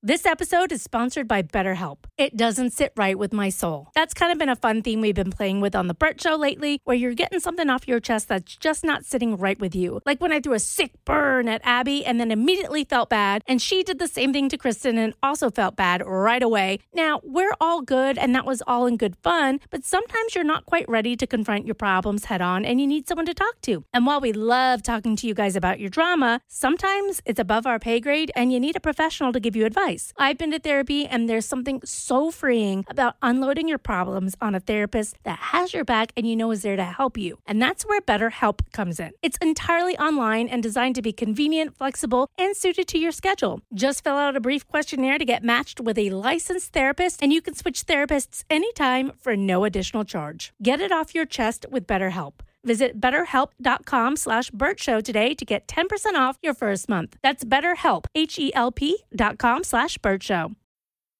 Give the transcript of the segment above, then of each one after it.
This episode is sponsored by BetterHelp. It doesn't sit right with my soul. That's kind of been a fun theme we've been playing with on The Bert Show lately, where you're getting something off your chest that's just not sitting right with you. Like when I threw a sick burn at Abby and then immediately felt bad, and she did the same thing to Kristen and also felt bad right away. Now, we're all good and that was all in good fun, but sometimes you're not quite ready to confront your problems head on and you need someone to talk to. And while we love talking to you guys about your drama, sometimes it's above our pay grade and you need a professional to give you advice. I've been to therapy, and there's something so freeing about unloading your problems on a therapist that has your back and you know is there to help you. And that's where BetterHelp comes in. It's entirely online and designed to be convenient, flexible, and suited to your schedule. Just fill out a brief questionnaire to get matched with a licensed therapist, and you can switch therapists anytime for no additional charge. Get it off your chest with BetterHelp. Visit betterhelp.com slash Show today to get 10% off your first month. That's betterhelp, H-E-L-P dot com slash Show.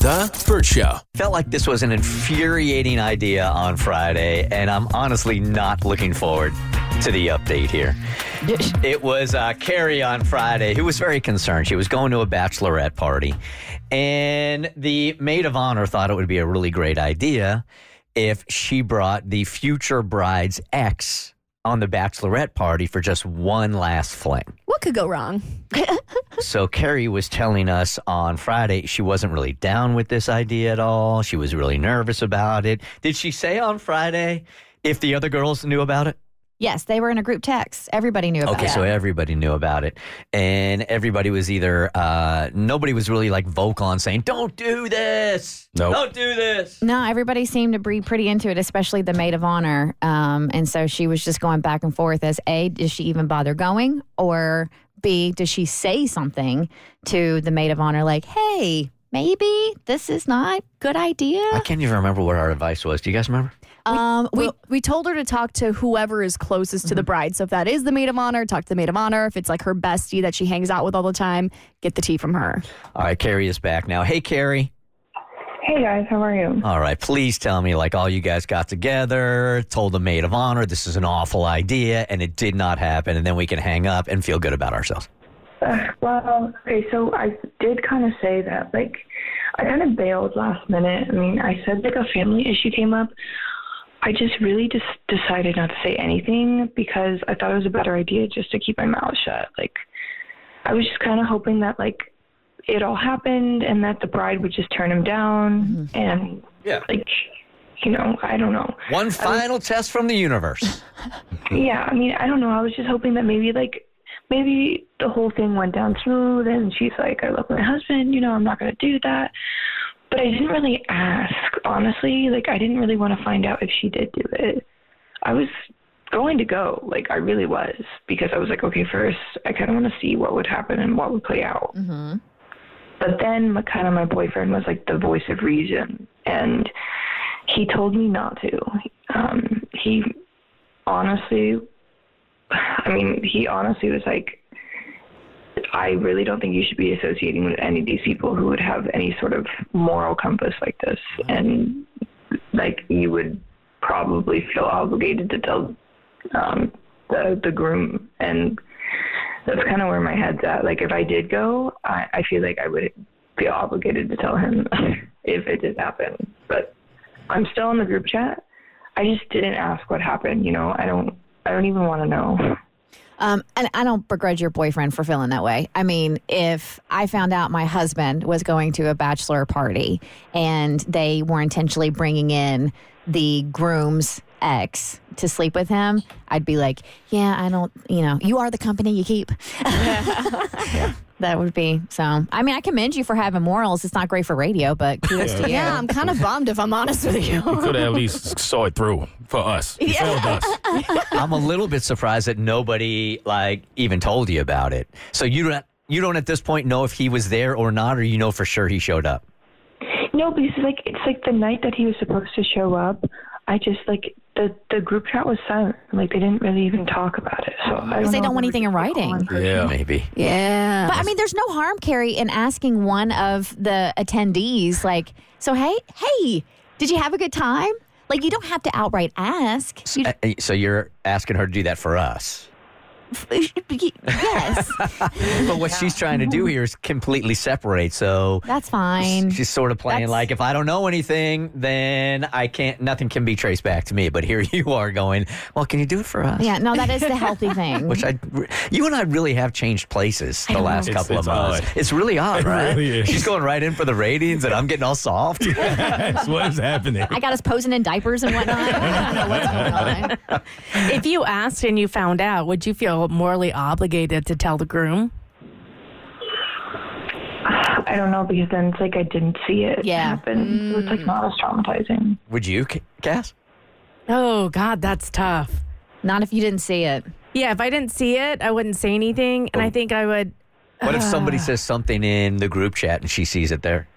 The Bert Show. Felt like this was an infuriating idea on Friday, and I'm honestly not looking forward to the update here. it was uh, Carrie on Friday who was very concerned. She was going to a bachelorette party, and the maid of honor thought it would be a really great idea if she brought the future bride's ex on the bachelorette party for just one last fling. Could go wrong? so Carrie was telling us on Friday she wasn't really down with this idea at all. She was really nervous about it. Did she say on Friday if the other girls knew about it? Yes, they were in a group text. Everybody knew about okay, it. Okay, so everybody knew about it. And everybody was either, uh, nobody was really like vocal on saying, don't do this. Nope. Don't do this. No, everybody seemed to be pretty into it, especially the maid of honor. Um, and so she was just going back and forth as A, does she even bother going? Or B, does she say something to the maid of honor like, hey, maybe this is not good idea? I can't even remember what our advice was. Do you guys remember? Um, we we told her to talk to whoever is closest to the bride. So if that is the maid of honor, talk to the maid of honor. If it's like her bestie that she hangs out with all the time, get the tea from her. All right, Carrie is back now. Hey, Carrie. Hey guys, how are you? All right, please tell me, like, all you guys got together, told the maid of honor this is an awful idea, and it did not happen, and then we can hang up and feel good about ourselves. Uh, well, okay, so I did kind of say that, like, I kind of bailed last minute. I mean, I said like a family issue came up. I just really just decided not to say anything because I thought it was a better idea just to keep my mouth shut. Like, I was just kind of hoping that like it all happened and that the bride would just turn him down mm-hmm. and yeah, like you know, I don't know. One final was, test from the universe. yeah, I mean, I don't know. I was just hoping that maybe like maybe the whole thing went down smooth and she's like, I love my husband, you know, I'm not going to do that. But I didn't really ask, honestly. Like, I didn't really want to find out if she did do it. I was going to go, like, I really was, because I was like, okay, first, I kind of want to see what would happen and what would play out. Mm-hmm. But then, my, kind of, my boyfriend was like the voice of reason, and he told me not to. Um, he honestly, I mean, he honestly was like, I really don't think you should be associating with any of these people who would have any sort of moral compass like this. And like you would probably feel obligated to tell um, the the groom, and that's kind of where my head's at. Like if I did go, I, I feel like I would feel obligated to tell him if it did happen. But I'm still in the group chat. I just didn't ask what happened. You know, I don't. I don't even want to know. Um, and I don't begrudge your boyfriend for feeling that way. I mean, if I found out my husband was going to a bachelor party and they were intentionally bringing in the groom's ex to sleep with him, I'd be like, yeah, I don't, you know, you are the company you keep. yeah. That would be so. I mean, I commend you for having morals. It's not great for radio, but kudos to you. Yeah, I'm kind of bummed if I'm honest with you. You could at least saw it through for us. You yeah. us. I'm a little bit surprised that nobody like even told you about it. So you don't you don't at this point know if he was there or not, or you know for sure he showed up. No, because like it's like the night that he was supposed to show up. I just like the the group chat was silent. Like they didn't really even talk about it. So I Because they know don't if want anything in writing. Yeah. Maybe. Yeah. But I mean, there's no harm, Carrie, in asking one of the attendees, like, so hey, hey, did you have a good time? Like, you don't have to outright ask. You, Uh, uh, So you're asking her to do that for us. yes, But what she's trying to do here is completely separate. So that's fine. she's sort of playing That's- like if I don't know anything, then I can't. Nothing can be traced back to me. But here you are going. Well, can you do it for us? Yeah, no, that is the healthy thing. Which I, you and I really have changed places the last It's- couple it's of months. odd. It's really odd, It right? really is. She's going right in for the ratings, and I'm getting all soft. That's what is happening. I got us posing in diapers and whatnot. I don't know what's going on. If you asked and you found out, would you feel morally obligated to tell the groom? I don't know because then it's like I didn't see it Yeah. happen. So it's like mm. not as traumatizing. Would you, guess? Oh, God, that's tough. Not if you didn't see it. Yeah, if I didn't see it, I wouldn't say anything. And I oh. think I would. What if somebody says something in the group chat and she sees it there?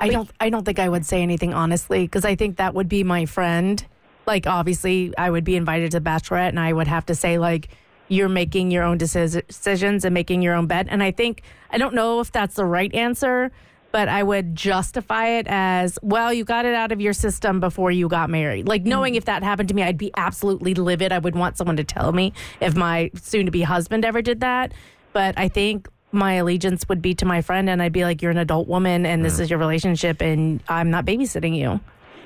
I don't. I don't think I would say anything honestly because I think that would be my friend. Like, obviously, I would be invited to the bachelorette, and I would have to say like, "You're making your own decisions and making your own bet. And I think I don't know if that's the right answer, but I would justify it as, "Well, you got it out of your system before you got married." Like, knowing mm. if that happened to me, I'd be absolutely livid. I would want someone to tell me if my soon-to-be husband ever did that. But I think my allegiance would be to my friend and I'd be like, You're an adult woman and this mm. is your relationship and I'm not babysitting you.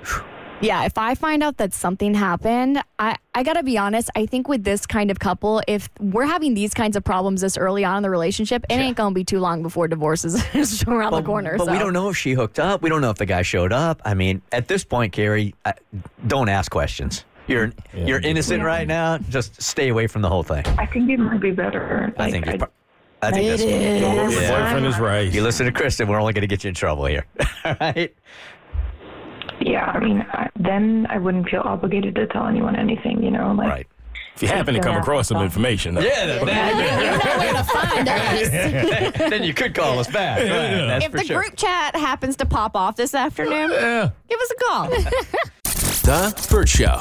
Yeah, if I find out that something happened, I, I gotta be honest, I think with this kind of couple, if we're having these kinds of problems this early on in the relationship, it ain't gonna be too long before divorce is is around the corner. But so. we don't know if she hooked up. We don't know if the guy showed up. I mean, at this point, Carrie, I, don't ask questions. You're you're innocent right now. Just stay away from the whole thing. I think it might be better. I think. I, It's, pro- I think that's. Your Yeah. boyfriend is right. You listen to Kristen. We're only going to get you in trouble here. All right. Yeah, I mean, I, then I wouldn't feel obligated to tell anyone anything. You know, like Right. If you happen to come across some information, though. Yeah. That, where to find us. then you could call us back. Right, that's If for the sure. group chat happens to pop off this afternoon, Yeah. give us a call. The Bert Show.